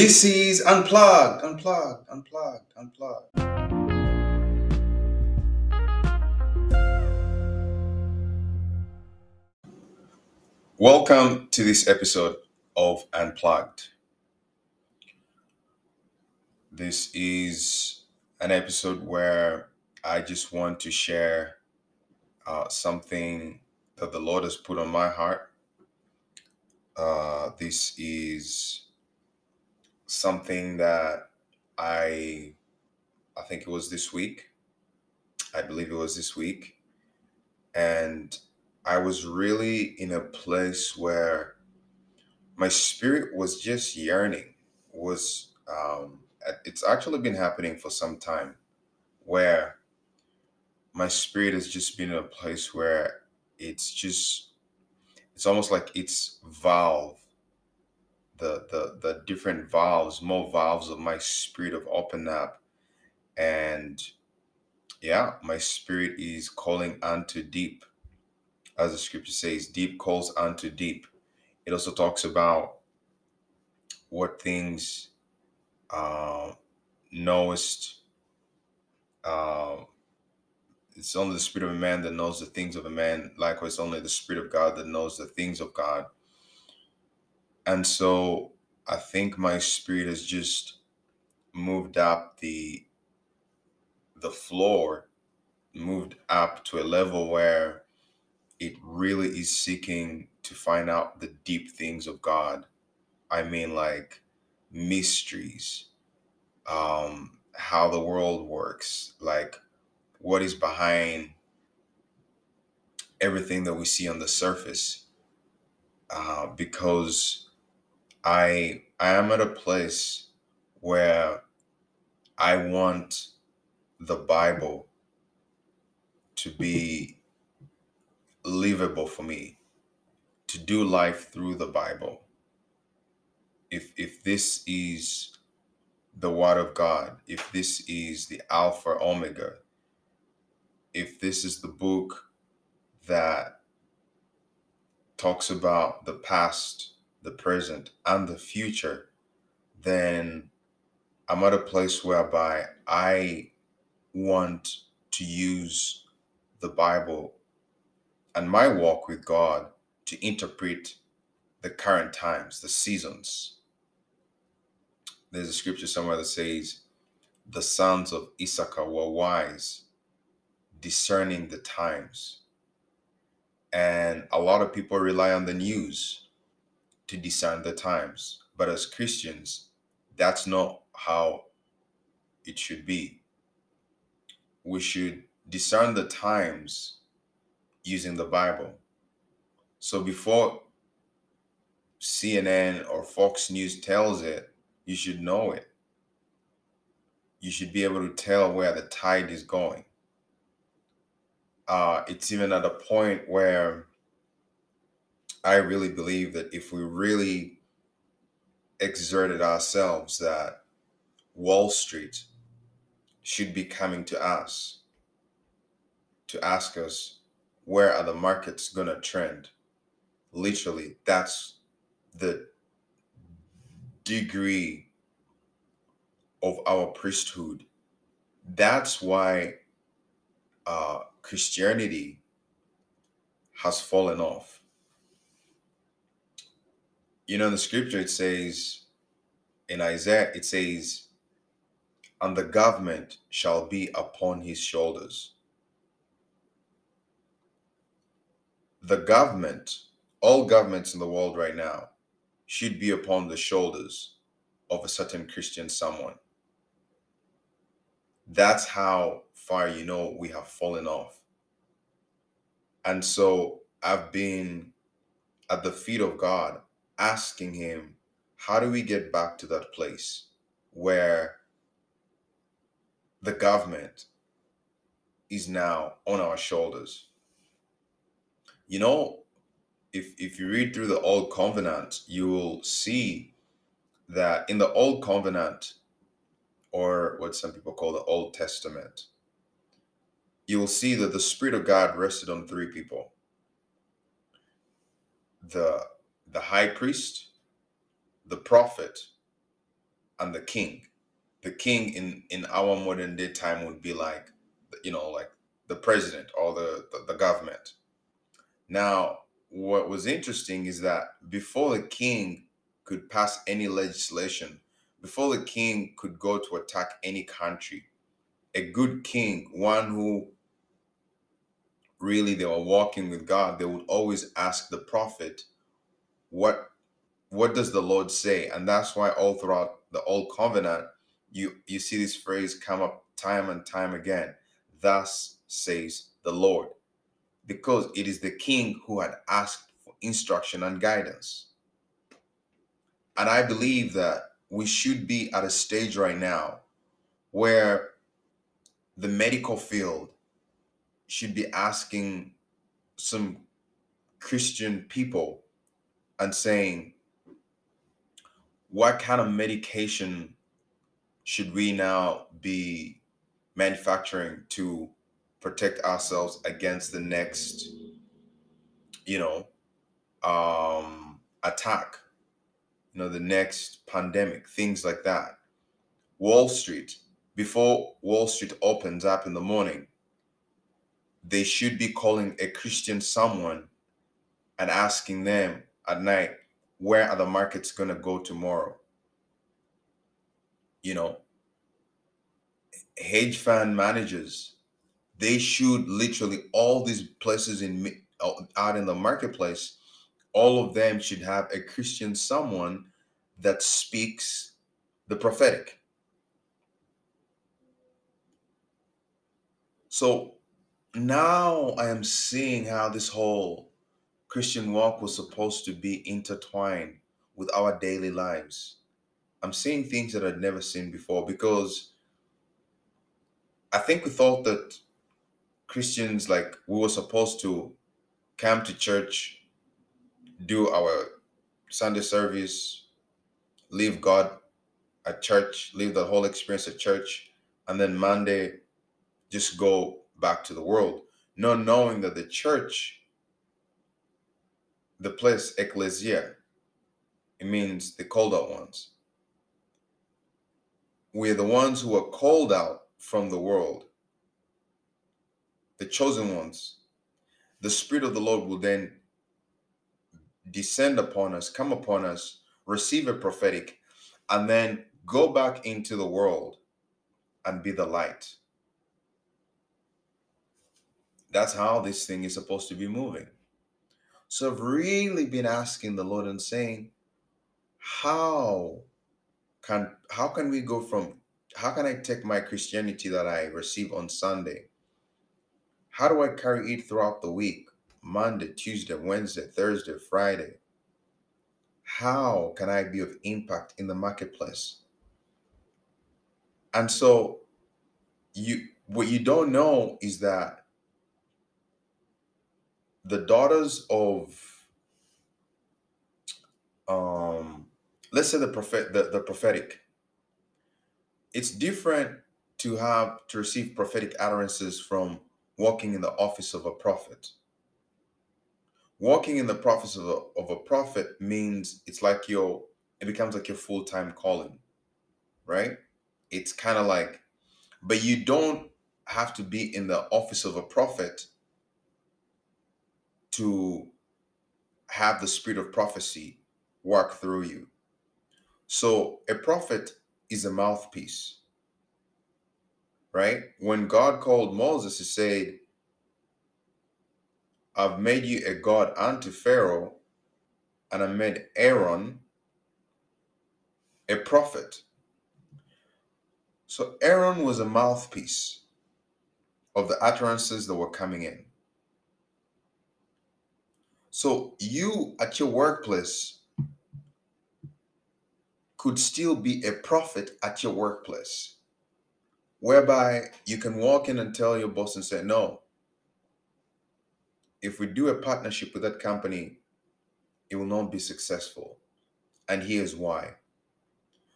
This is Unplugged, Unplugged, Unplugged, Unplugged. Welcome to this episode of Unplugged. This is an episode where I just want to share uh, something that the Lord has put on my heart. Uh, this is something that I I think it was this week. I believe it was this week. And I was really in a place where my spirit was just yearning. Was um it's actually been happening for some time where my spirit has just been in a place where it's just it's almost like it's valve the the the different valves more valves of my spirit have opened up. And yeah my spirit is calling unto deep. As the scripture says deep calls unto deep. It also talks about what things uh, knowest uh, it's only the spirit of a man that knows the things of a man. Likewise only the spirit of god that knows the things of god and so i think my spirit has just moved up the the floor moved up to a level where it really is seeking to find out the deep things of god. I mean like mysteries um how the world works like what is behind everything that we see on the surface uh, because I I am at a place where I want the Bible to be livable for me, to do life through the Bible. If if this is the word of God, if this is the Alpha Omega, if this is the book that talks about the past, the present, and the future, then I'm at a place whereby I want to use the Bible and my walk with God to interpret the current times, the seasons. There's a scripture somewhere that says, The sons of Issachar were wise, discerning the times. And a lot of people rely on the news to discern the times. But as Christians, that's not how it should be. We should discern the times using the Bible. So before CNN or Fox News tells it, you should know it. You should be able to tell where the tide is going. Uh, it's even at a point where I really believe that if we really exerted ourselves, that Wall Street should be coming to us to ask us where are the markets going to trend. Literally, that's the degree of our priesthood. That's why uh, Christianity has fallen off. You know, in the scripture, it says, in Isaiah, it says, and the government shall be upon his shoulders. The government, all governments in the world right now, should be upon the shoulders of a certain Christian someone. That's how far you know we have fallen off. And so I've been at the feet of God asking Him, how do we get back to that place where the government is now on our shoulders? You know, if, if you read through the Old Covenant, you will see that in the Old Covenant, or what some people call the Old Testament, you will see that the Spirit of God rested on three people the, the high priest, the prophet, and the king. The king in in our modern day time would be like, you know, like the president or the, the, the government. Now, what was interesting is that before the king could pass any legislation, before the king could go to attack any country, a good king, one who really they were walking with God, they would always ask the prophet, what what does the Lord say? And that's why all throughout the old covenant, you you see this phrase come up time and time again. Thus says the Lord. Because it is the king who had asked for instruction and guidance. And I believe that we should be at a stage right now where the medical field should be asking some Christian people and saying, what kind of medication should we now be manufacturing to protect ourselves against the next you know um attack? You know the next pandemic things like that. Wall street before wall street opens up in the morning they should be calling a christian someone and asking them at night where are the markets going to go tomorrow? You know hedge fund managers they should literally all these places in out in the marketplace. All of them should have a christian someone that speaks the prophetic. So now i am seeing how this whole christian walk was supposed to be intertwined with our daily lives i'm seeing things that i'd never seen before because i think we thought that Christians like we were supposed to come to church, do our Sunday service, leave God at church, leave the whole experience at church, and then Monday just go back to the world. Not knowing that the church, the place, ecclesia, it means the called out ones. We're the ones who are called out from the world the chosen ones, the Spirit of the Lord will then descend upon us, come upon us, receive a prophetic, and then go back into the world and be the light. That's how this thing is supposed to be moving. So I've really been asking the Lord and saying, how can how can we go from how can I take my Christianity that I receive on Sunday how do I carry it throughout the week? Monday, Tuesday, Wednesday, Thursday, Friday. How can I be of impact in the marketplace? And so you what you don't know is that the daughters of um let's say the prophet the, the prophetic it's different to have to receive prophetic utterances from walking in the office of a prophet. Walking in the office of a, of a prophet means it's like your, it becomes like your full time calling, right? It's kind of like, but you don't have to be in the office of a prophet to have the spirit of prophecy work through you. So a prophet is a mouthpiece right? When God called Moses, he said, I've made you a God unto Pharaoh, and I made Aaron a prophet. So Aaron was a mouthpiece of the utterances that were coming in. So you at your workplace could still be a prophet at your workplace whereby you can walk in and tell your boss and say, no, if we do a partnership with that company, it will not be successful. And here's why.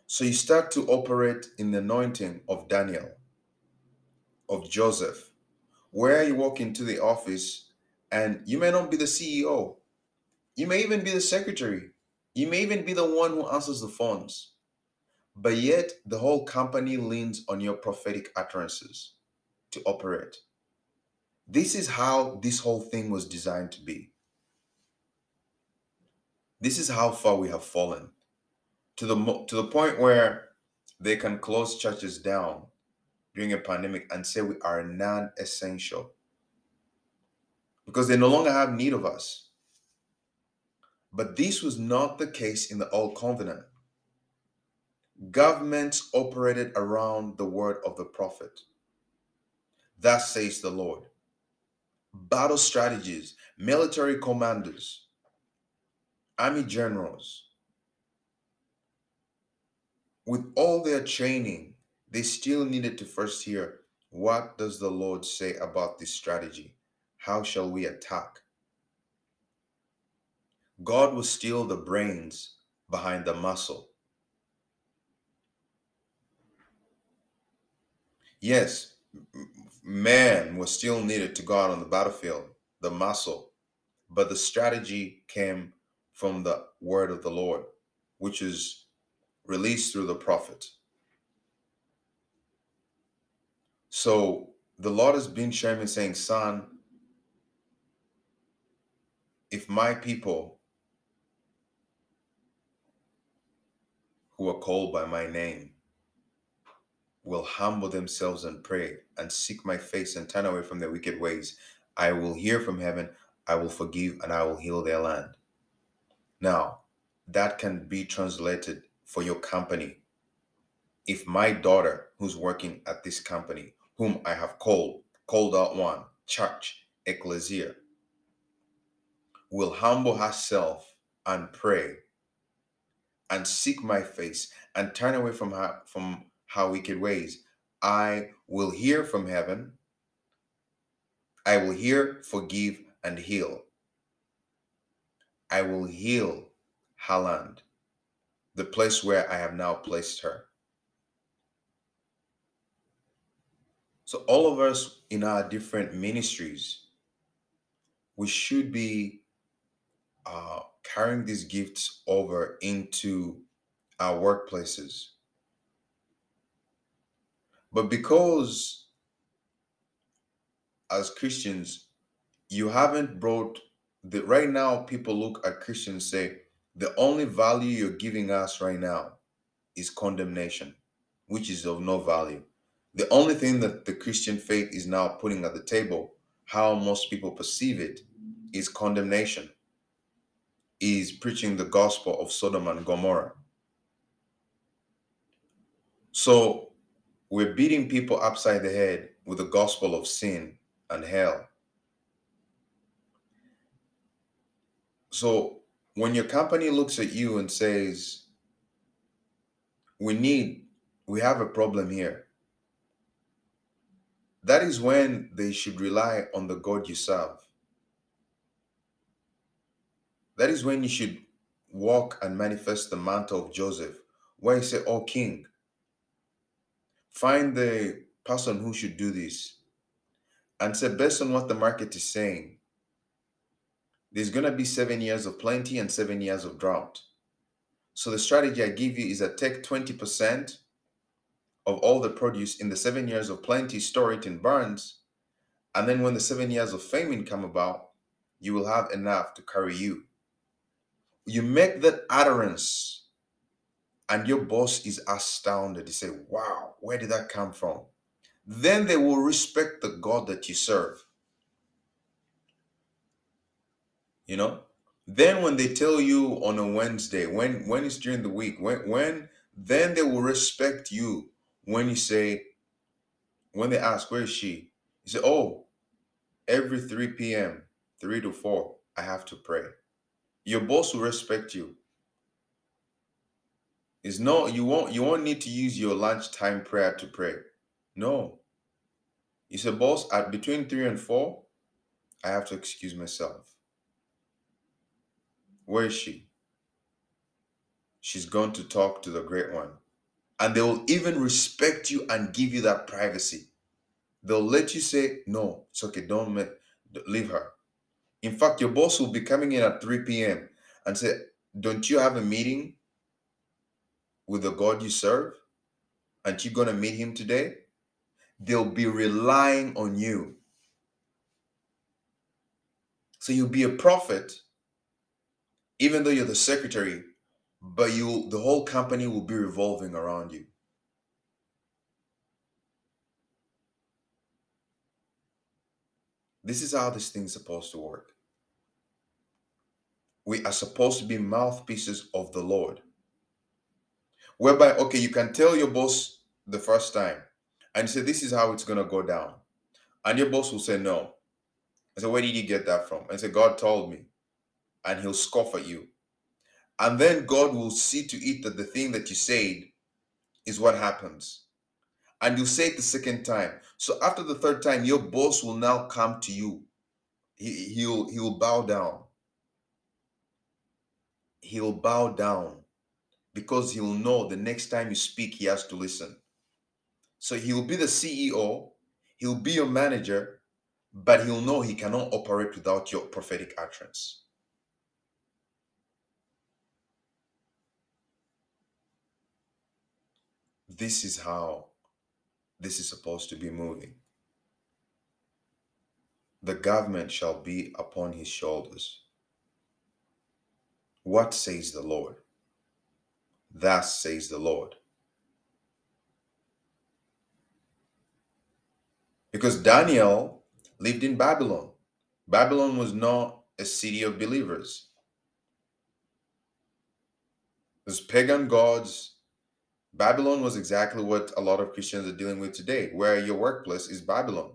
So you start to operate in the anointing of Daniel, of Joseph, where you walk into the office and you may not be the CEO. You may even be the secretary. You may even be the one who answers the phones. but yet the whole company leans on your prophetic utterances to operate. This is how this whole thing was designed to be. This is how far we have fallen to the to the point where they can close churches down during a pandemic and say we are non-essential because they no longer have need of us. But this was not the case in the old covenant. Governments operated around the word of the prophet. Thus says the Lord. Battle strategies, military commanders, army generals, with all their training, they still needed to first hear what does the Lord say about this strategy? How shall we attack? God will still the brains behind the muscle. Yes, man was still needed to go out on the battlefield, the muscle, but the strategy came from the word of the Lord, which is released through the prophet. So the Lord has been showing me saying, Son, if my people who are called by my name will humble themselves and pray and seek my face and turn away from their wicked ways, I will hear from heaven, I will forgive, and I will heal their land. Now, that can be translated for your company. If my daughter, who's working at this company, whom I have called, called out one, church, ecclesia, will humble herself and pray and seek my face and turn away from her from her wicked ways, I will hear from heaven. I will hear, forgive, and heal. I will heal her land, the place where I have now placed her. So, all of us in our different ministries, we should be uh, carrying these gifts over into our workplaces. But because as Christians, you haven't brought the right now, people look at Christians say, the only value you're giving us right now is condemnation, which is of no value. The only thing that the Christian faith is now putting at the table, how most people perceive it, is condemnation, is preaching the gospel of Sodom and Gomorrah. So we're beating people upside the head with the gospel of sin and hell. So when your company looks at you and says, we need, we have a problem here, that is when they should rely on the God you serve. That is when you should walk and manifest the mantle of Joseph, where he said, Oh, king, find the person who should do this. And say, based on what the market is saying, there's going to be seven years of plenty and seven years of drought. So the strategy I give you is that take 20% of all the produce in the seven years of plenty, store it in barns, and then when the seven years of famine come about, you will have enough to carry you. You make that utterance, and your boss is astounded. They say, Wow, where did that come from? Then they will respect the God that you serve. You know? Then when they tell you on a Wednesday, when when it's during the week, when when then they will respect you when you say, when they ask, where is she? You say, oh, every 3 p.m., 3 to 4, I have to pray. Your boss will respect you. It's no, you won't you won't need to use your lunchtime prayer to pray. No. You say, boss, at between 3 and 4, I have to excuse myself. Where is she? She's gone to talk to the great one and they will even respect you and give you that privacy. They'll let you say, no, it's okay, don't leave her. In fact, your boss will be coming in at 3 p.m. and say, don't you have a meeting? with the God you serve? Aren't you going to meet him today? They'll be relying on you. So you'll be a prophet, even though you're the secretary, but you the whole company will be revolving around you. This is how this thing's supposed to work. We are supposed to be mouthpieces of the Lord. Whereby, okay, you can tell your boss the first time and say, This is how it's going to go down. And your boss will say, No. I said, Where did you get that from? I said, God told me. And he'll scoff at you. And then God will see to it that the thing that you said is what happens. And you say it the second time. So after the third time, your boss will now come to you. He, he'll he'll bow down. He'll bow down because he'll know the next time you speak, he has to listen. So he'll be the CEO, he'll be your manager, but he'll know he cannot operate without your prophetic utterance. This is how this is supposed to be moving. The government shall be upon his shoulders. What says the Lord? Thus says the Lord. Because Daniel lived in Babylon. Babylon was not a city of believers. There's pagan gods. Babylon was exactly what a lot of Christians are dealing with today, where your workplace is Babylon,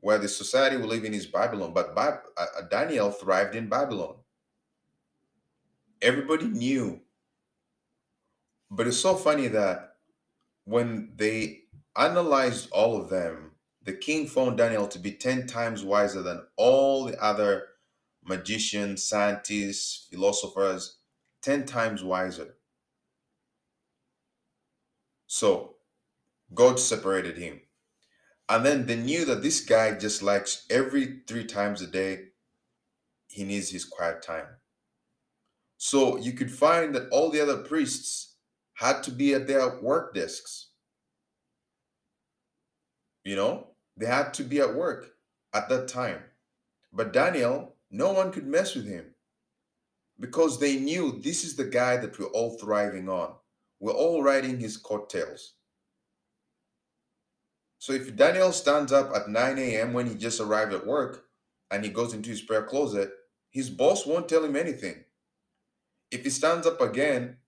where the society we live in is Babylon. But uh, uh, Daniel thrived in Babylon. Everybody knew. But it's so funny that when they analyzed all of them, the king found Daniel to be 10 times wiser than all the other magicians, scientists, philosophers, 10 times wiser. So God separated him. And then they knew that this guy just likes every three times a day, he needs his quiet time. So you could find that all the other priests had to be at their work desks. You know, they had to be at work at that time. But Daniel, no one could mess with him because they knew this is the guy that we're all thriving on. We're all riding his coattails. So if Daniel stands up at 9 a.m. when he just arrived at work and he goes into his prayer closet, his boss won't tell him anything. If he stands up again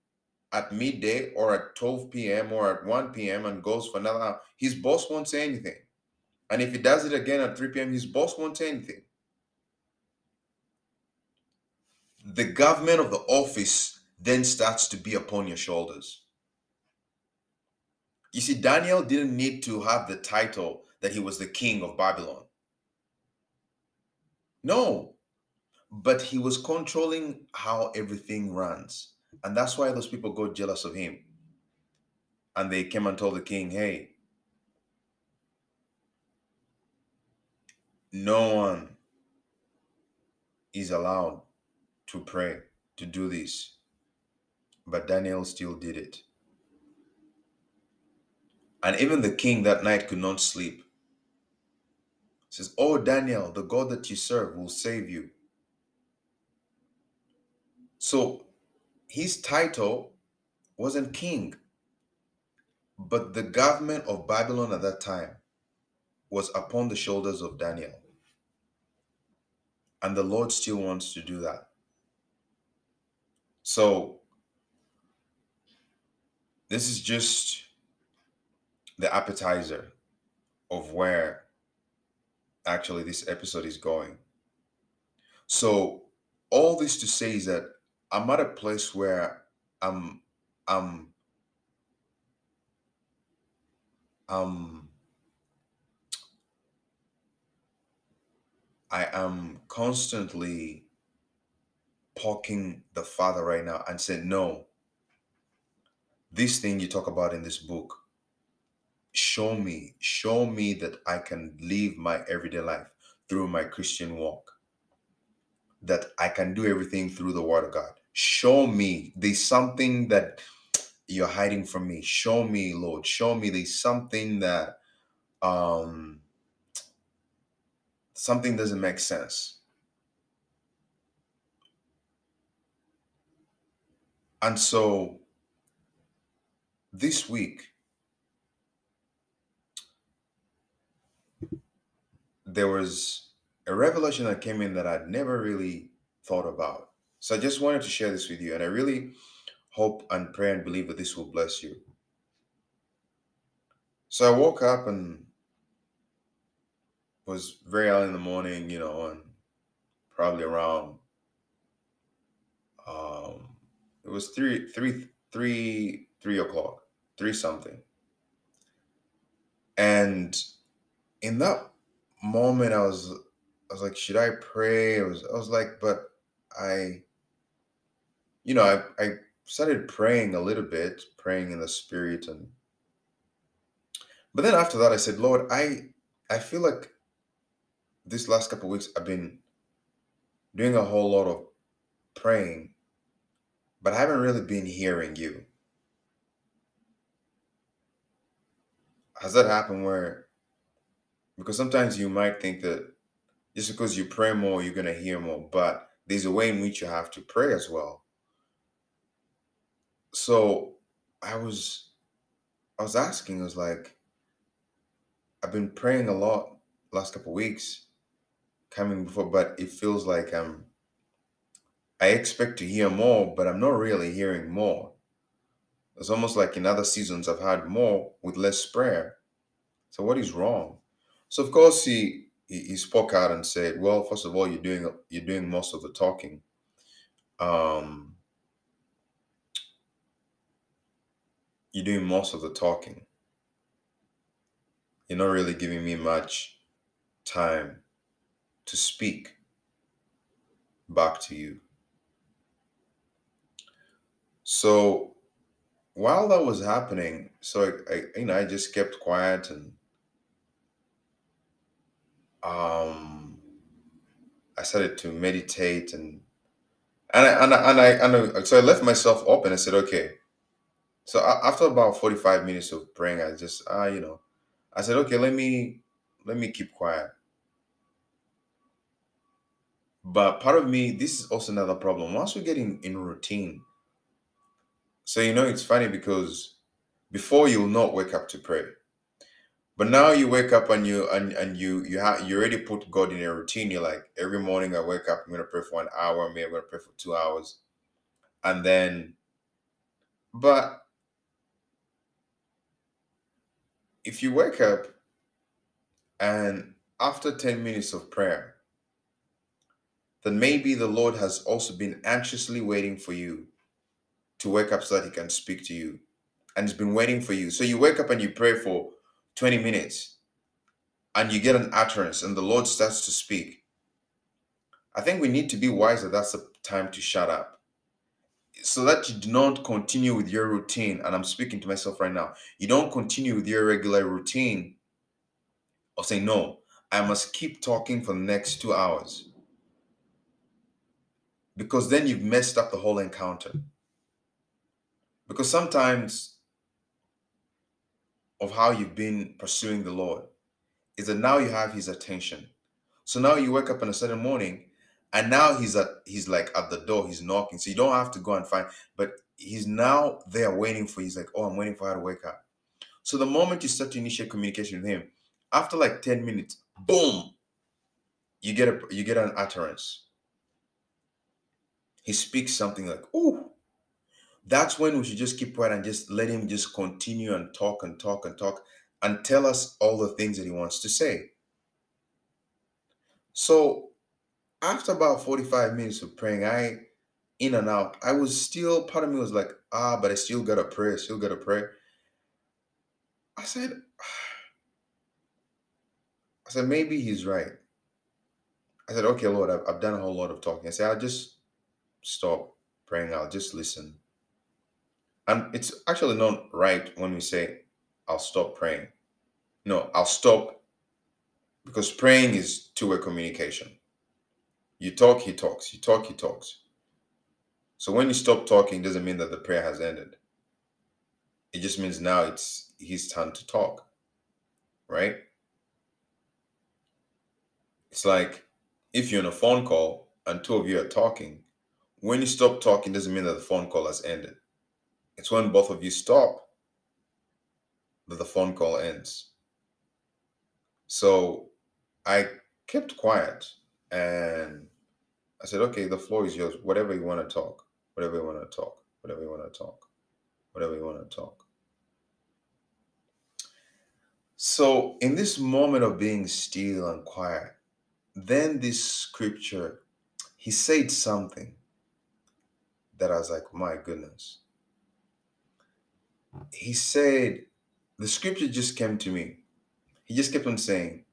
at midday or at 12 p.m. or at 1 p.m. and goes for another hour, his boss won't say anything. And if he does it again at 3 p.m., his boss won't say anything. The government of the office then starts to be upon your shoulders. You see, Daniel didn't need to have the title that he was the king of Babylon. No, but he was controlling how everything runs. And that's why those people got jealous of him. And they came and told the king, hey, no one is allowed to pray, to do this. But Daniel still did it. And even the king that night could not sleep. He says, Oh, Daniel, the God that you serve will save you. So his title wasn't king, but the government of Babylon at that time was upon the shoulders of Daniel. And the Lord still wants to do that. So, this is just the appetizer of where actually this episode is going. So, all this to say is that I'm at a place where I'm I'm um I am constantly poking the father right now and say, no, this thing you talk about in this book, show me, show me that I can live my everyday life through my Christian walk, that I can do everything through the word of God. Show me there's something that you're hiding from me. Show me, Lord. Show me there's something that um something doesn't make sense. And so this week there was a revelation that came in that I'd never really thought about. So I just wanted to share this with you and I really hope and pray and believe that this will bless you. So I woke up and was very early in the morning, you know, and probably around um it was three three three three o'clock, three something. And in that moment I was I was like, should I pray? I was I was like, but I you know, I, I started praying a little bit, praying in the spirit and but then after that I said, Lord, I I feel like this last couple weeks I've been doing a whole lot of praying, but I haven't really been hearing you. Has that happened where because sometimes you might think that just because you pray more, you're gonna hear more, but there's a way in which you have to pray as well. So I was I was asking, I was like, I've been praying a lot last couple weeks coming before, but it feels like I'm I expect to hear more, but I'm not really hearing more. It's almost like in other seasons I've had more with less prayer. So what is wrong? So of course he he, he spoke out and said, "Well, first of all, you're doing you're doing most of the talking. Um, you're doing most of the talking. You're not really giving me much time to speak back to you." So while that was happening, so I, I you know I just kept quiet and um I started to meditate and and I and I, and I, and I so I left myself open. I said, okay. So after about forty five minutes of praying, I just ah you know I said, okay, let me let me keep quiet. But part of me, this is also another problem. Once we get in in routine, so you know it's funny because before you'll not wake up to pray. But now you wake up and you and, and you you have you already put God in a routine. You're like every morning I wake up, I'm gonna pray for an hour, maybe I'm gonna pray for two hours. And then but if you wake up and after 10 minutes of prayer, then maybe the Lord has also been anxiously waiting for you to wake up so that he can speak to you. And he's been waiting for you. So you wake up and you pray for 20 minutes and you get an utterance and the Lord starts to speak. I think we need to be wise that that's the time to shut up so that you do not continue with your routine. And I'm speaking to myself right now. You don't continue with your regular routine or say, no, I must keep talking for the next two hours because then you've messed up the whole encounter. Because sometimes of how you've been pursuing the Lord is that now you have his attention. So now you wake up on a certain morning and now he's at he's like at the door, he's knocking. So you don't have to go and find, but he's now there waiting for you. He's like, Oh, I'm waiting for her to wake up. So the moment you start to initiate communication with him, after like 10 minutes, boom, you get a you get an utterance. He speaks something like, Oh, that's when we should just keep quiet and just let him just continue and talk and talk and talk and tell us all the things that he wants to say. So after about 45 minutes of praying, I in and out, I was still part of me was like, ah, but I still gotta pray, I still gotta pray. I said, I said, maybe he's right. I said, okay, Lord, I've, I've done a whole lot of talking. I said, I'll just stop praying, I'll just listen. And it's actually not right when we say, I'll stop praying. No, I'll stop because praying is two way communication. You talk, he talks. You talk, he talks. So when you stop talking, doesn't mean that the prayer has ended. it just means now it's his turn to talk, right? It's like if you're on a phone call and two of you are talking, when you stop talking doesn't mean that the phone call has ended. It's when both of you stop that the phone call ends. So I kept quiet and I said, okay, the floor is yours. Whatever you want to talk, whatever you want to talk, whatever you want to talk, whatever you want to talk. So, in this moment of being still and quiet, then this scripture, he said something that I was like, my goodness. He said, the scripture just came to me. He just kept on saying,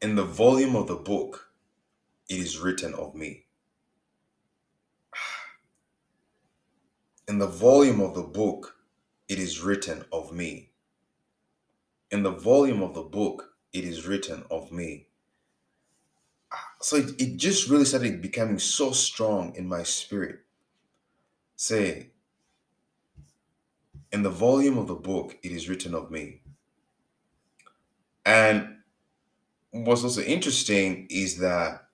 in the volume of the book, it is written of me. In the volume of the book, it is written of me. In the volume of the book, it is written of me. Ah, so it, it just really started becoming so strong in my spirit. Say, in the volume of the book, it is written of me. And what's also interesting is that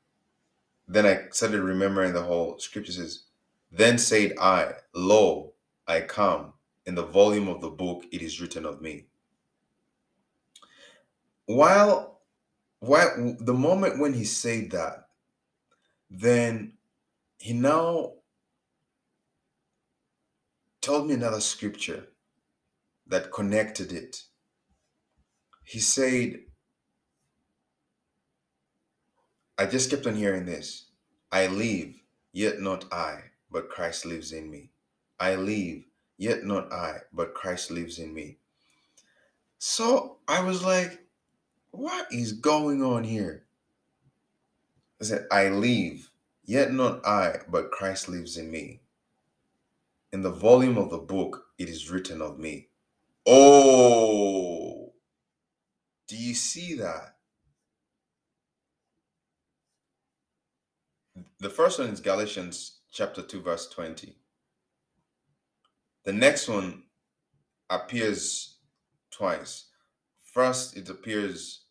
then I started remembering the whole scripture says, Then said I, Lo, I come. In the volume of the book, it is written of me. While, while the moment when he said that, then he now told me another scripture that connected it. He said, I just kept on hearing this. I live, yet not I, but Christ lives in me. I live, yet not I, but Christ lives in me. So I was like, what is going on here? I said, I live, yet not I, but Christ lives in me. In the volume of the book, it is written of me. Oh, do you see that? The first one is Galatians chapter 2, verse 20. The next one appears twice. First, it appears,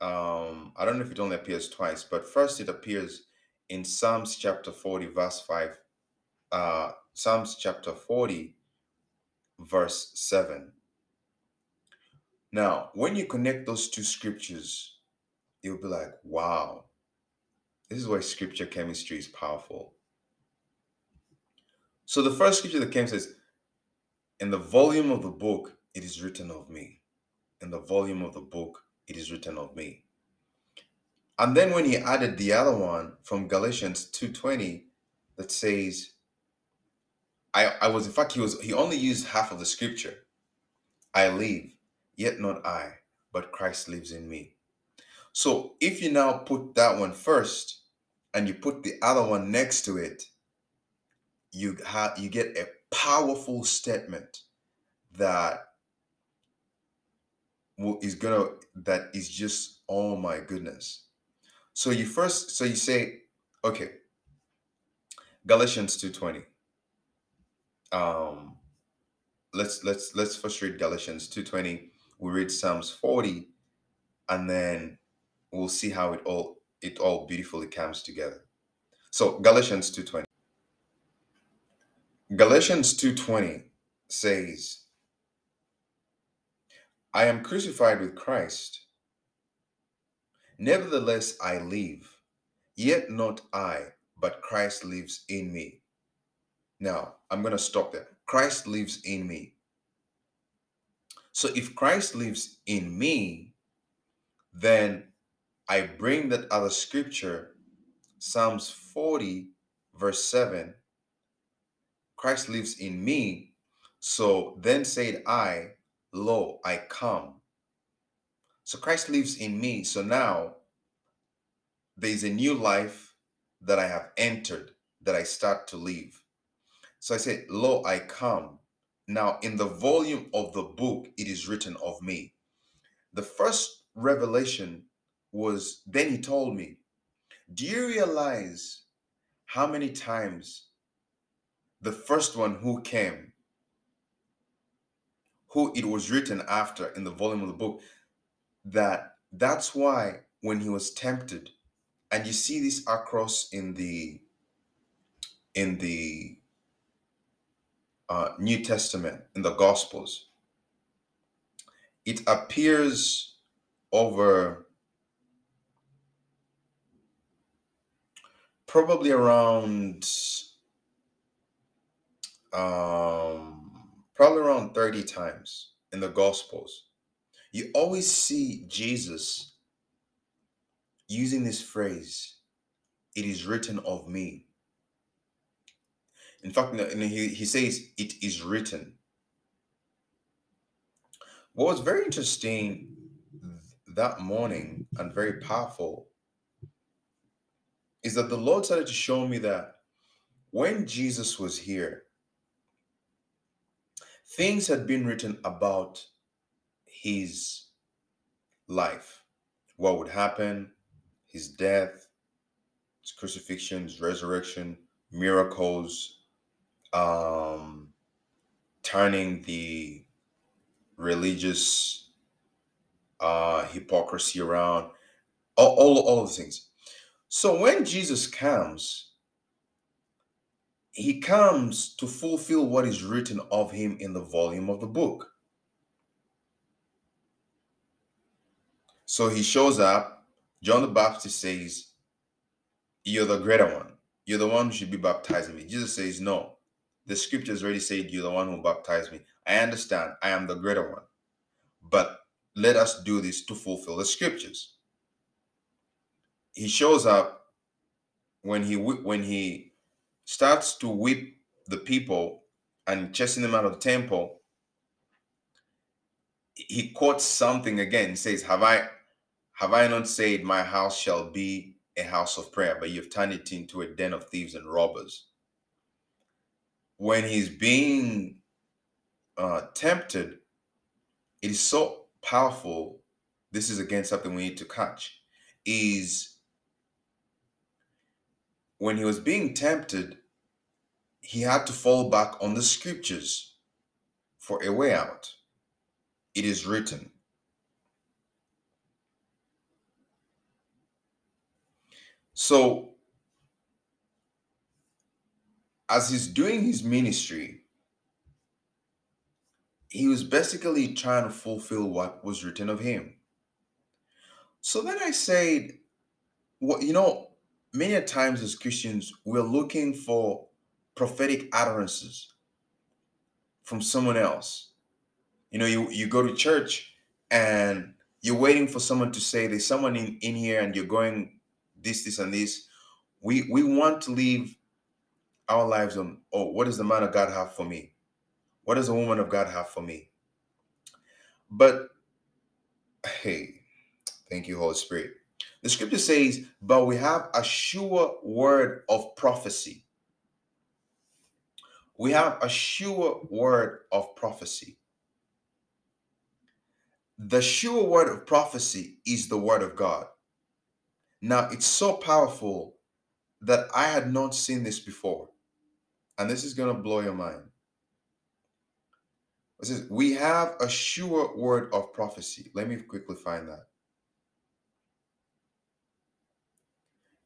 um, I don't know if it only appears twice, but first it appears in Psalms chapter 40, verse 5. Uh, Psalms chapter 40, verse 7. Now, when you connect those two scriptures, you'll be like, wow, this is why scripture chemistry is powerful. So the first scripture that came says, In the volume of the book, it is written of me. In the volume of the book, it is written of me. And then when he added the other one from Galatians 2:20 that says, I, I was in fact he was he only used half of the scripture. I live, yet not I, but Christ lives in me. So if you now put that one first and you put the other one next to it, you have you get a powerful statement that is gonna that is just oh my goodness. So you first so you say, okay, Galatians 2:20. Um let's let's let's first read Galatians 2:20. We read Psalms 40 and then we'll see how it all it all beautifully comes together. So Galatians 2:20. Galatians 2:20 says, I am crucified with Christ. Nevertheless I live, yet not I, but Christ lives in me. Now, I'm going to stop there. Christ lives in me. So if Christ lives in me, then I bring that other scripture, Psalms 40, verse 7. Christ lives in me. So then said I, Lo, I come. So Christ lives in me. So now there's a new life that I have entered that I start to live. So I said, Lo, I come. Now, in the volume of the book, it is written of me. The first revelation was then he told me, Do you realize how many times the first one who came, who it was written after in the volume of the book, that that's why when he was tempted, and you see this across in the in the uh, New Testament, in the Gospels, it appears over probably around um probably around 30 times in the gospels. You always see jesus using this phrase it is written of me in fact he, he says it is written. What was very interesting that morning and very powerful is that the Lord started to show me that when Jesus was here, things had been written about his life, what would happen, his death, his crucifixion, his resurrection, miracles, um, turning the religious uh, hypocrisy around, all, all, all the things. So when Jesus comes, he comes to fulfill what is written of him in the volume of the book. So he shows up. John the Baptist says, You're the greater one. You're the one who should be baptizing me. Jesus says, No. The scriptures already said, You're the one who baptized me. I understand. I am the greater one. But let us do this to fulfill the scriptures he shows up when he when he starts to whip the people and chasing them out of the temple he quotes something again he says have i have i not said my house shall be a house of prayer but you've turned it into a den of thieves and robbers when he's being uh, tempted it is so powerful this is again something we need to catch is when he was being tempted, he had to fall back on the scriptures for a way out. It is written. So, as he's doing his ministry, he was basically trying to fulfill what was written of him. So then I said, well, you know, many times as Christians, we're looking for prophetic utterances from someone else. You know, you, you go to church and you're waiting for someone to say there's someone in, in here and you're going this, this, and this. We we want to live our lives on, oh, what does the man of God have for me? What does the woman of God have for me? But hey, thank you, Holy Spirit. The scripture says, but we have a sure word of prophecy. We have a sure word of prophecy. The sure word of prophecy is the word of God. Now, it's so powerful that I had not seen this before. And this is going to blow your mind. It says, We have a sure word of prophecy. Let me quickly find that.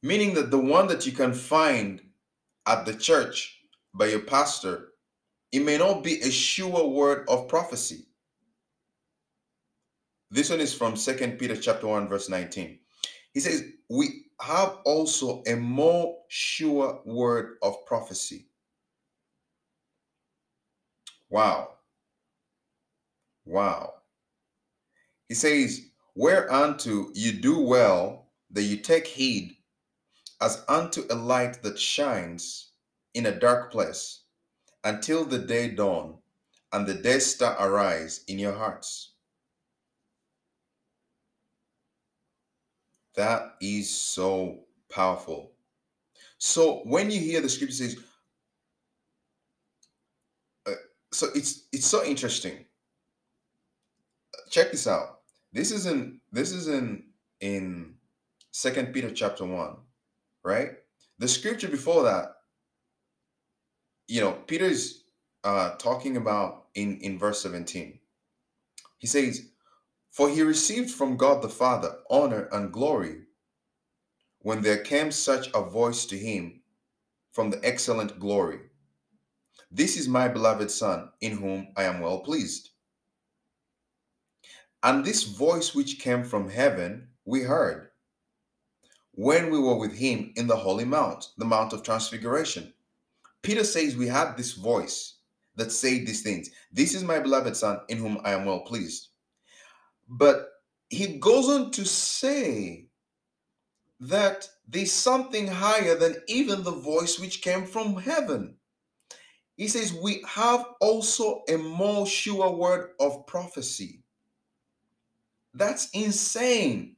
meaning that the one that you can find at the church by your pastor, it may not be a sure word of prophecy. This one is from Second Peter chapter 1, verse 19. He says, We have also a more sure word of prophecy. Wow. Wow. He says, Whereunto you do well that you take heed as unto a light that shines in a dark place until the day dawn and the day star arise in your hearts. That is so powerful. So when you hear the scripture says, uh, so it's it's so interesting. Check this out. This is in this is in in Second Peter chapter one right? The scripture before that you know, Peter is uh, talking about in, in verse 17. He says, For he received from God the Father honor and glory when there came such a voice to him from the excellent glory. This is my beloved Son, in whom I am well pleased. And this voice which came from heaven we heard when we were with him in the Holy Mount, the Mount of Transfiguration. Peter says we had this voice that said these things. This is my beloved Son, in whom I am well pleased. But he goes on to say that there's something higher than even the voice which came from heaven. He says, We have also a more sure word of prophecy. That's insane.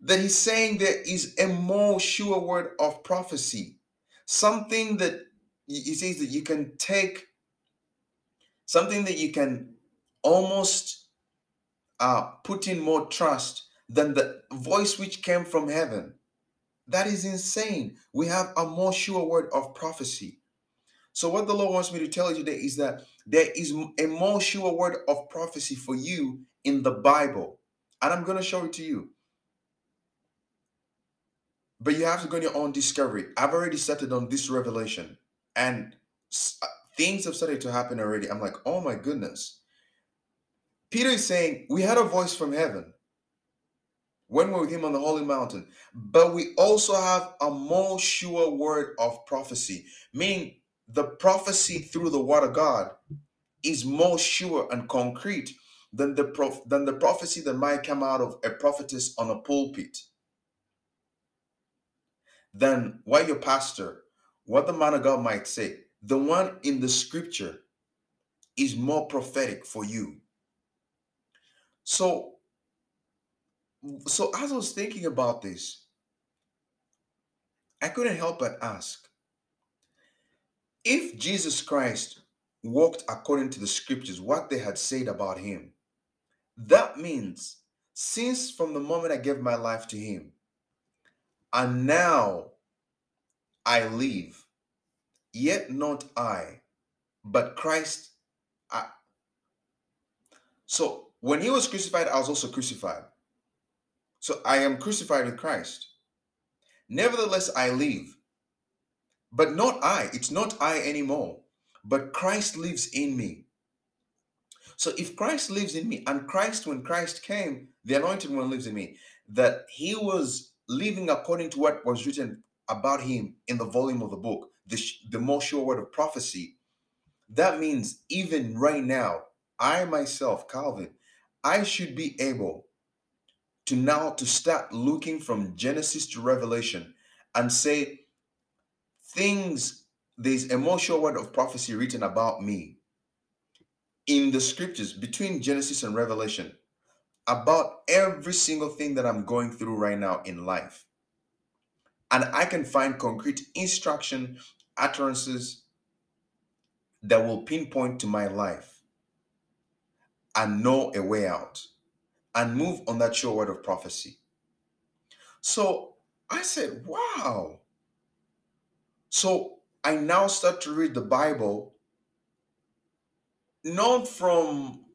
That he's saying there is a more sure word of prophecy. Something that he says that you can take, something that you can almost uh, put in more trust than the voice which came from heaven. That is insane. We have a more sure word of prophecy. So, what the Lord wants me to tell you today is that there is a more sure word of prophecy for you in the Bible. And I'm going to show it to you. But you have to go on your own discovery. I've already started on this revelation, and uh, things have started to happen already. I'm like, oh my goodness. Peter is saying, We had a voice from heaven when we're with him on the holy mountain. But we also have a more sure word of prophecy, meaning the prophecy through the word of God is more sure and concrete than the prof- than the prophecy that might come out of a prophetess on a pulpit. Than what your pastor, what the man of God might say, the one in the scripture is more prophetic for you. So so as I was thinking about this, I couldn't help but ask if Jesus Christ walked according to the scriptures, what they had said about him, that means since from the moment I gave my life to him, and now I live, yet not I, but Christ. I... So when he was crucified, I was also crucified. So I am crucified with Christ. Nevertheless, I live. But not I. It's not I anymore. But Christ lives in me. So if Christ lives in me, and Christ, when Christ came, the anointed one lives in me, that he was living according to what was written about him in the volume of the book, the, the more sure word of prophecy, that means even right now, I myself, Calvin, I should be able to now to start looking from Genesis to Revelation and say things there's a more sure word of prophecy written about me in the scriptures between Genesis and Revelation about every single thing that I'm going through right now in life. And I can find concrete instruction, utterances that will pinpoint to my life and know a way out and move on that sure word of prophecy. So I said, wow. So I now start to read the Bible not from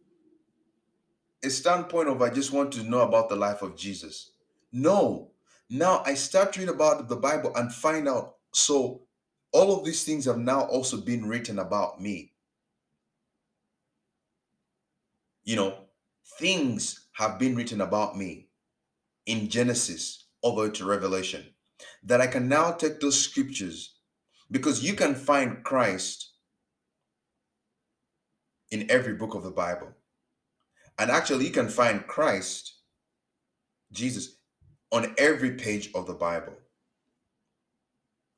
a standpoint of I just want to know about the life of Jesus. No. Now I start to read about the Bible and find out. So all of these things have now also been written about me. You know, things have been written about me in Genesis over to Revelation. That I can now take those scriptures because you can find Christ in every book of the Bible. And actually, you can find Christ, Jesus, on every page of the Bible.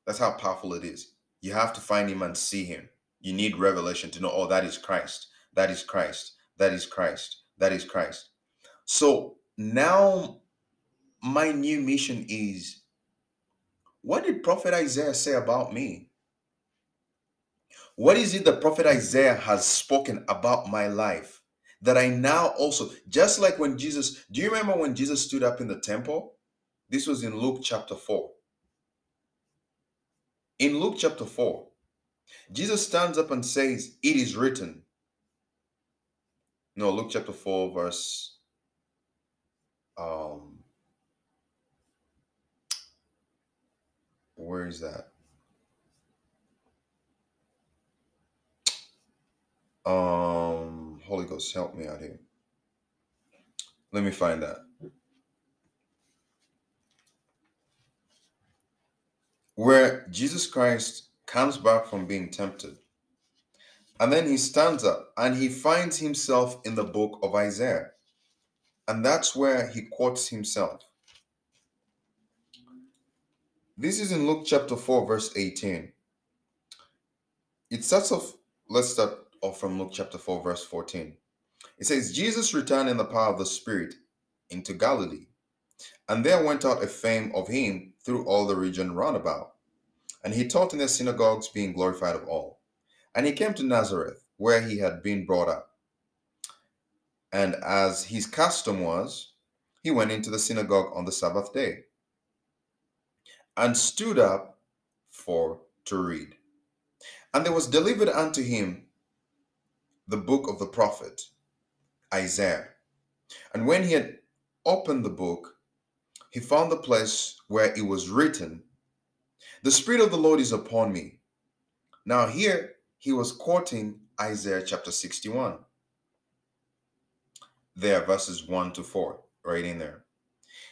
That's how powerful it is. You have to find him and see him. You need revelation to know, oh, that is Christ. That is Christ. That is Christ. That is Christ. So now my new mission is what did Prophet Isaiah say about me? What is it the Prophet Isaiah has spoken about my life that I now also, just like when Jesus, do you remember when Jesus stood up in the temple? This was in Luke chapter 4. In Luke chapter 4, Jesus stands up and says, It is written. No, Luke chapter 4, verse um where is that? Um Holy Ghost, help me out here. Let me find that. Where Jesus Christ comes back from being tempted. And then he stands up and he finds himself in the book of Isaiah. And that's where he quotes himself. This is in Luke chapter 4, verse 18. It starts off, let's start off from Luke chapter 4, verse 14. It says, Jesus returned in the power of the Spirit into Galilee, and there went out a fame of him through all the region round about. And he taught in their synagogues, being glorified of all. And he came to Nazareth, where he had been brought up. And as his custom was, he went into the synagogue on the Sabbath day and stood up for to read. And there was delivered unto him the book of the prophet Isaiah. And when he had opened the book, he found the place where it was written, The Spirit of the Lord is upon me. Now, here he was quoting Isaiah chapter 61. There, verses 1 to 4, right in there.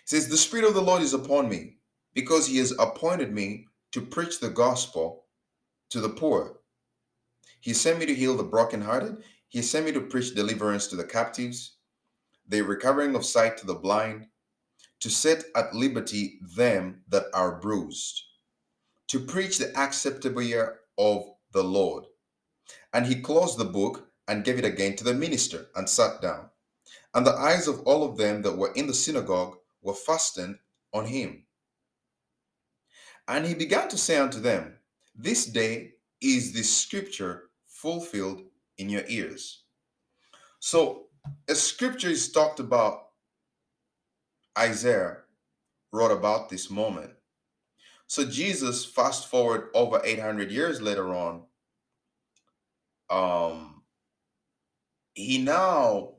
It says, The Spirit of the Lord is upon me, because he has appointed me to preach the gospel to the poor. He sent me to heal the brokenhearted. He sent me to preach deliverance to the captives, the recovering of sight to the blind, to set at liberty them that are bruised, to preach the acceptable year of the Lord. And he closed the book and gave it again to the minister and sat down. And the eyes of all of them that were in the synagogue were fastened on him. And he began to say unto them, This day is this scripture fulfilled in your ears. So, a scripture is talked about, Isaiah wrote about this moment. So, Jesus, fast forward over 800 years later on, um, he now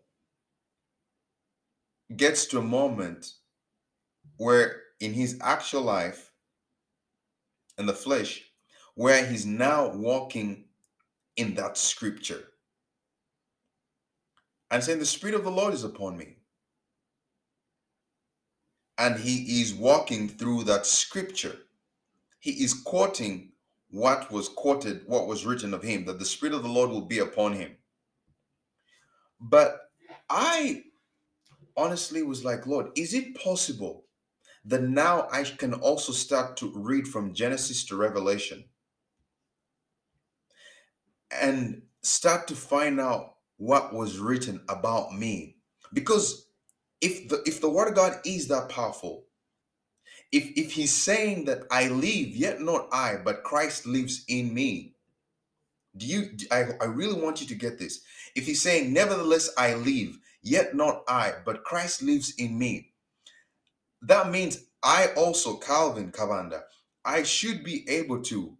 gets to a moment where in his actual life in the flesh where he's now walking in that scripture. And saying the spirit of the lord is upon me. And he is walking through that scripture. He is quoting what was quoted what was written of him that the spirit of the lord will be upon him. But i honestly was like, Lord, is it possible that now I can also start to read from Genesis to Revelation and start to find out what was written about me? Because if the if the word of God is that powerful, if if he's saying that I live, yet not I, but Christ lives in me, do you I, I really want you to get this. If he's saying, Nevertheless, I live, yet not I, but Christ lives in me. That means I also, Calvin Cavanda, I should be able to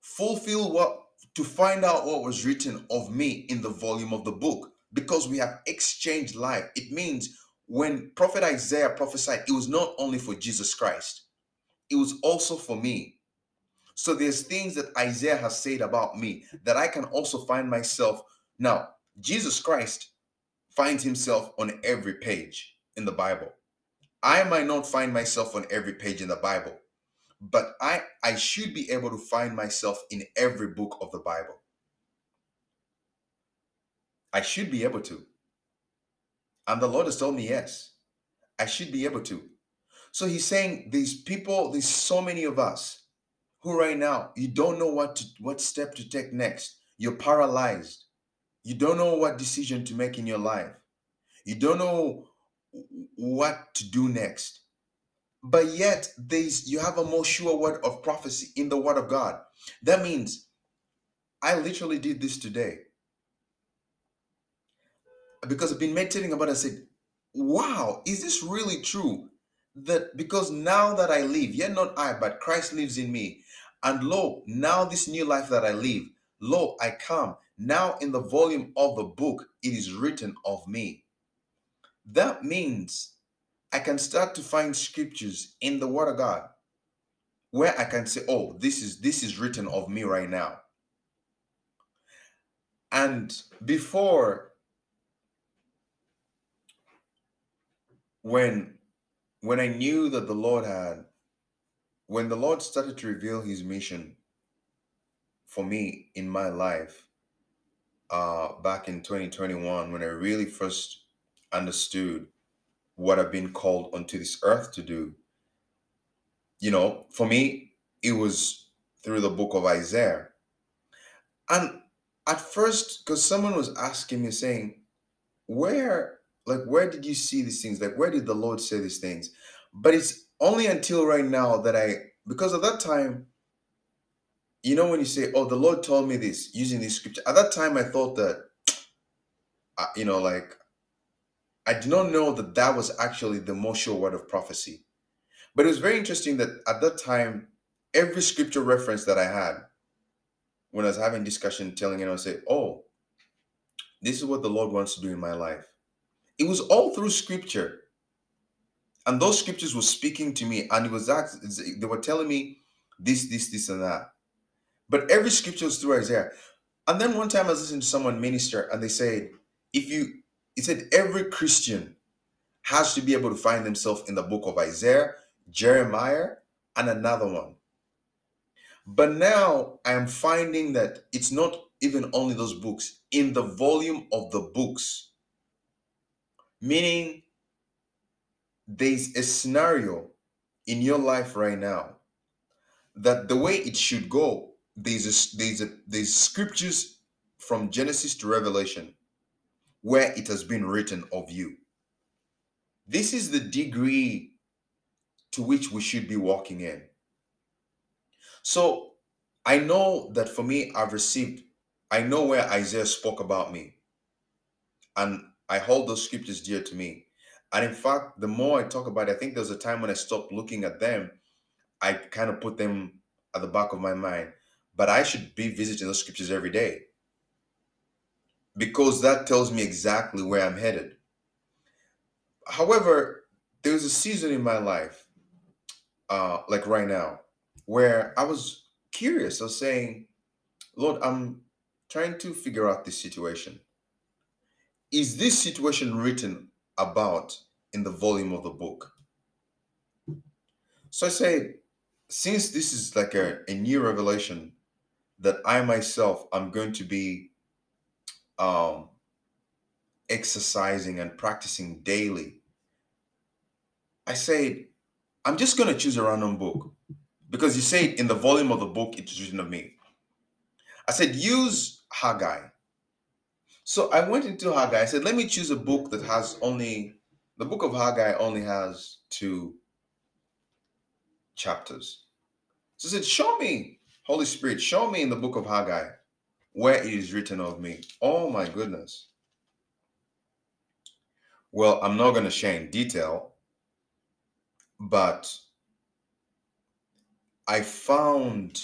fulfill what, to find out what was written of me in the volume of the book because we have exchanged life. It means when Prophet Isaiah prophesied, it was not only for Jesus Christ, it was also for me. So there's things that Isaiah has said about me that I can also find myself. Now, Jesus Christ finds himself on every page in the Bible. I might not find myself on every page in the Bible, but I I should be able to find myself in every book of the Bible. I should be able to. And the Lord has told me yes. I should be able to. So he's saying these people, there's so many of us who right now you don't know what to what step to take next. You're paralyzed. You don't know what decision to make in your life. You don't know what to do next. But yet, there's you have a more sure word of prophecy in the word of God. That means I literally did this today. Because I've been meditating about it, I said, wow, is this really true? That because now that I live, yet not I, but Christ lives in me, And lo, now this new life that I live, lo, I come. Now in the volume of the book, it is written of me. That means I can start to find scriptures in the Word of God where I can say, oh, this is this is written of me right now. And before when when I knew that the Lord had when the Lord started to reveal his mission for me in my life uh back in 2021 when I really first understood what I've been called onto this earth to do. You know, for me, it was through the book of Isaiah. And at first, because someone was asking me, saying, Where, like, where did you see these things? Like, where did the Lord say these things? But it's only until right now that I, because at that time, you know, when you say, Oh, the Lord told me this using this scripture, at that time I thought that, you know, like, I did not know that that was actually the most sure word of prophecy. But it was very interesting that at that time, every scripture reference that I had when I was having discussion, telling it, I say, "Oh, this is what the Lord wants to do in my life." It was all through scripture, and those scriptures were speaking to me, and it was that they were telling me this, this, this, and that. But every scripture was through Isaiah. And then one time I was listening to someone minister, and they said, "If you," he said, "every Christian has to be able to find themselves in the book of Isaiah, Jeremiah, and another one." But now I am finding that it's not even only those books, in the volume of the books, meaning there's a scenario in your life right now that the way it should go, there's a, there's a, there's scriptures from Genesis to Revelation where it has been written of you. This is the degree to which we should be walking in. So I know that for me, I've received, I know where Isaiah spoke about me. And I hold those scriptures dear to me. And in fact, the more I talk about it, I think there was a time when I stopped looking at them. I kind of put them at the back of my mind. But I should be visiting those scriptures every day because that tells me exactly where I'm headed. However, there's a season in my life, uh, like right now, where I was curious. I was saying, Lord, I'm trying to figure out this situation. Is this situation written about in the volume of the book? So I say, since this is like a, a new revelation that I myself I'm going to be um, exercising and practicing daily, I said, I'm just going to choose a random book because you say in the volume of the book it is written of me. I said, use Haggai. So I went into Haggai. I said, let me choose a book that has only, the book of Haggai only has two chapters. So I said, show me, Holy Spirit, show me in the book of Haggai where it is written of me. Oh my goodness. Well, I'm not going to share in detail, but I found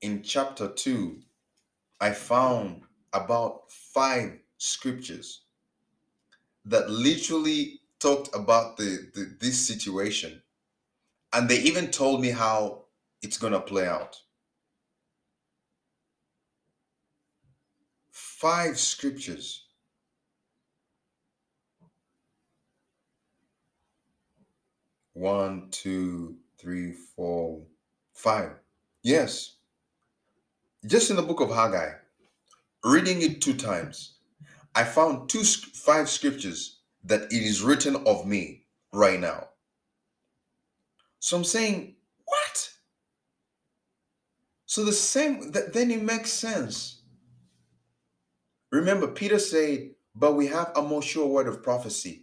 in chapter 2, I found about five scriptures that literally talked about the, the this situation. And they even told me how it's going to play out. Five scriptures. One, two, three, four, five. Yes. Just in the book of Haggai, reading it two times, I found two five scriptures that it is written of me right now. So I'm saying, what? So the same, that, then it makes sense. Remember, Peter said, but we have a more sure word of prophecy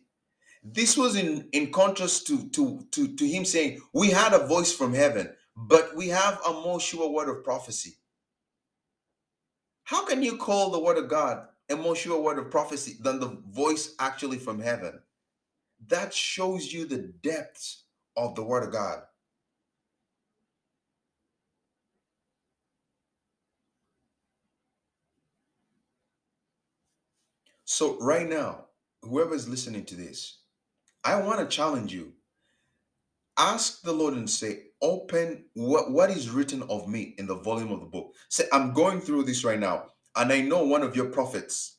this was in, in contrast to, to, to, to him saying, We had a voice from heaven, but we have a more sure word of prophecy. How can you call the word of God a more sure word of prophecy than the voice actually from heaven? That shows you the depths of the word of God. So, right now, whoever is listening to this, I want to challenge you. Ask the Lord and say, Open what, what is written of me in the volume of the book. Say, I'm going through this right now, and I know one of your prophets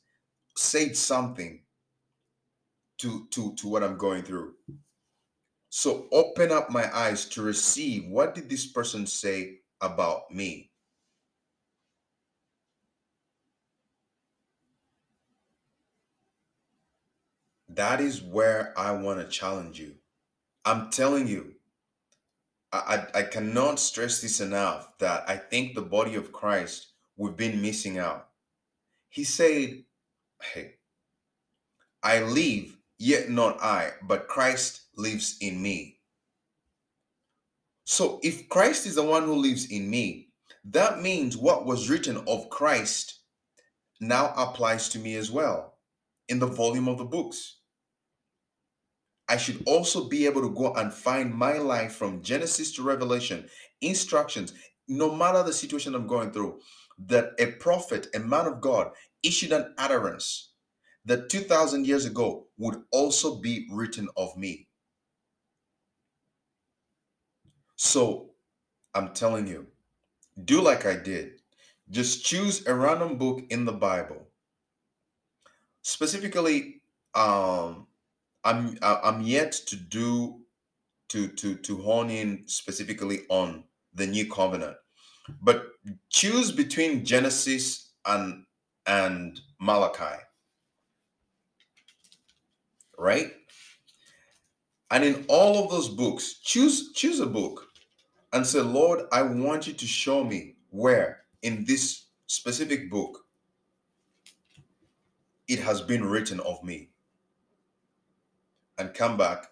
said something to, to, to what I'm going through. So open up my eyes to receive what did this person say about me? That is where I want to challenge you. I'm telling you, I, I, cannot stress this enough that I think the body of Christ, we've been missing out. He said, Hey, I live, yet not I, but Christ lives in me. So if Christ is the one who lives in me, that means what was written of Christ now applies to me as well in the volume of the books. I should also be able to go and find my life from Genesis to Revelation, instructions, no matter the situation I'm going through, that a prophet, a man of God, issued an utterance that 2,000 years ago would also be written of me. So I'm telling you, do like I did. Just choose a random book in the Bible. Specifically, um, I'm I- I'm yet to do to to to hone in specifically on the new covenant, but choose between Genesis and and Malachi, right? And in all of those books, choose choose a book and say, Lord, I want you to show me where in this specific book it has been written of me, and come back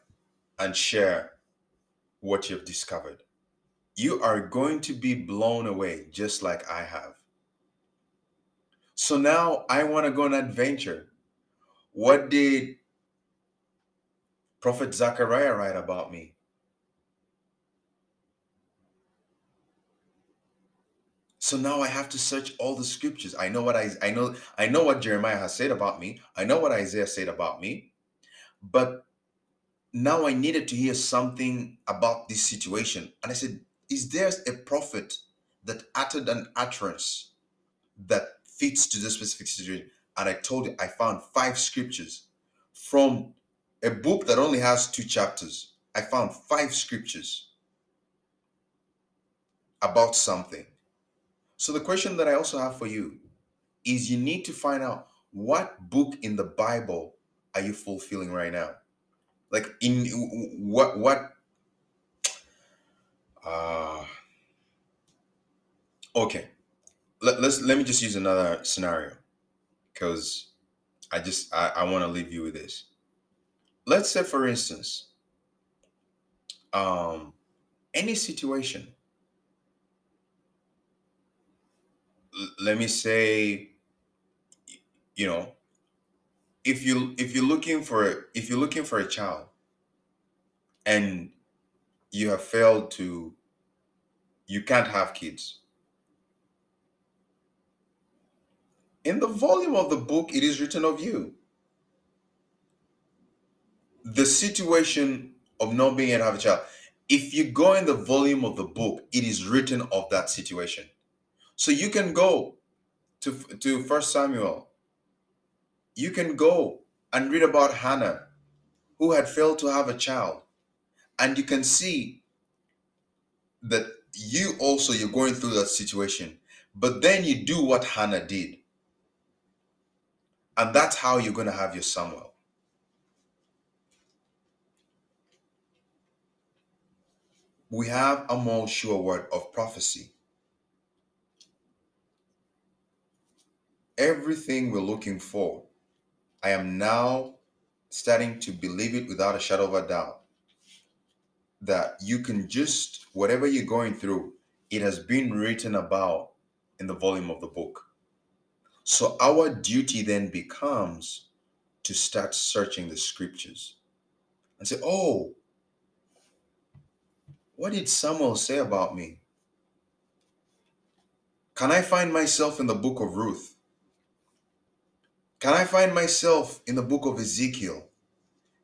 and share what you've discovered. You are going to be blown away just like I have. So now I want to go on an adventure. What did Prophet Zechariah write about me? So now I have to search all the scriptures. I know what I I know I know what Jeremiah has said about me. I know what Isaiah said about me. But now I needed to hear something about this situation. And I said, is there a prophet that uttered an utterance that fits to this specific situation? And I told you I found five scriptures from a book that only has two chapters. I found five scriptures about something. So the question that I also have for you is you need to find out what book in the Bible are you fulfilling right now? Like in what what uh okay. Let, let's let me just use another scenario because I just I, I want to leave you with this. Let's say for instance, um any situation l- let me say you know if you if you're looking for if you're looking for a child and you have failed to you can't have kids. In the volume of the book it is written of you. The situation of not being able to have a child. If you go in the volume of the book it is written of that situation. So you can go to to first samuel you can go and read about hannah who had failed to have a child. And you can see that you also you're going through that situation. But then you do what hannah did. And that's how you're going to have your samuel. We have a more sure word of prophecy. Everything we're looking for i am now starting to believe it without a shadow of a doubt that you can just whatever you're going through it has been written about in the volume of the book. So our duty then becomes to start searching the scriptures and say oh what did samuel say about me? Can i find myself in the book of ruth Can I find myself in the book of Ezekiel?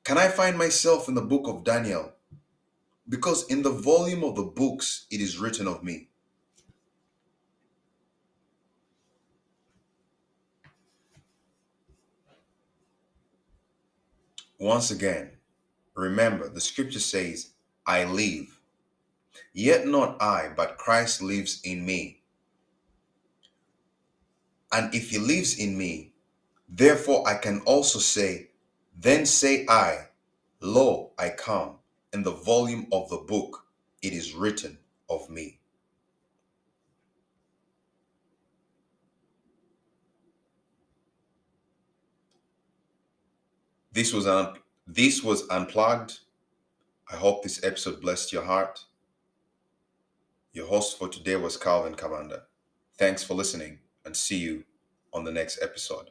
Can I find myself in the book of Daniel? Because in the volume of the books it is written of me. Once again, remember the scripture says, I live. Yet not I, but Christ lives in me. And if he lives in me, therefore I can also say, Then say I, Lo, I come. In the volume of the book it is written of me. This was un- this was unplugged. I hope this episode blessed your heart. Your host for today was Calvin Cavanda. Thanks for listening and see you on the next episode.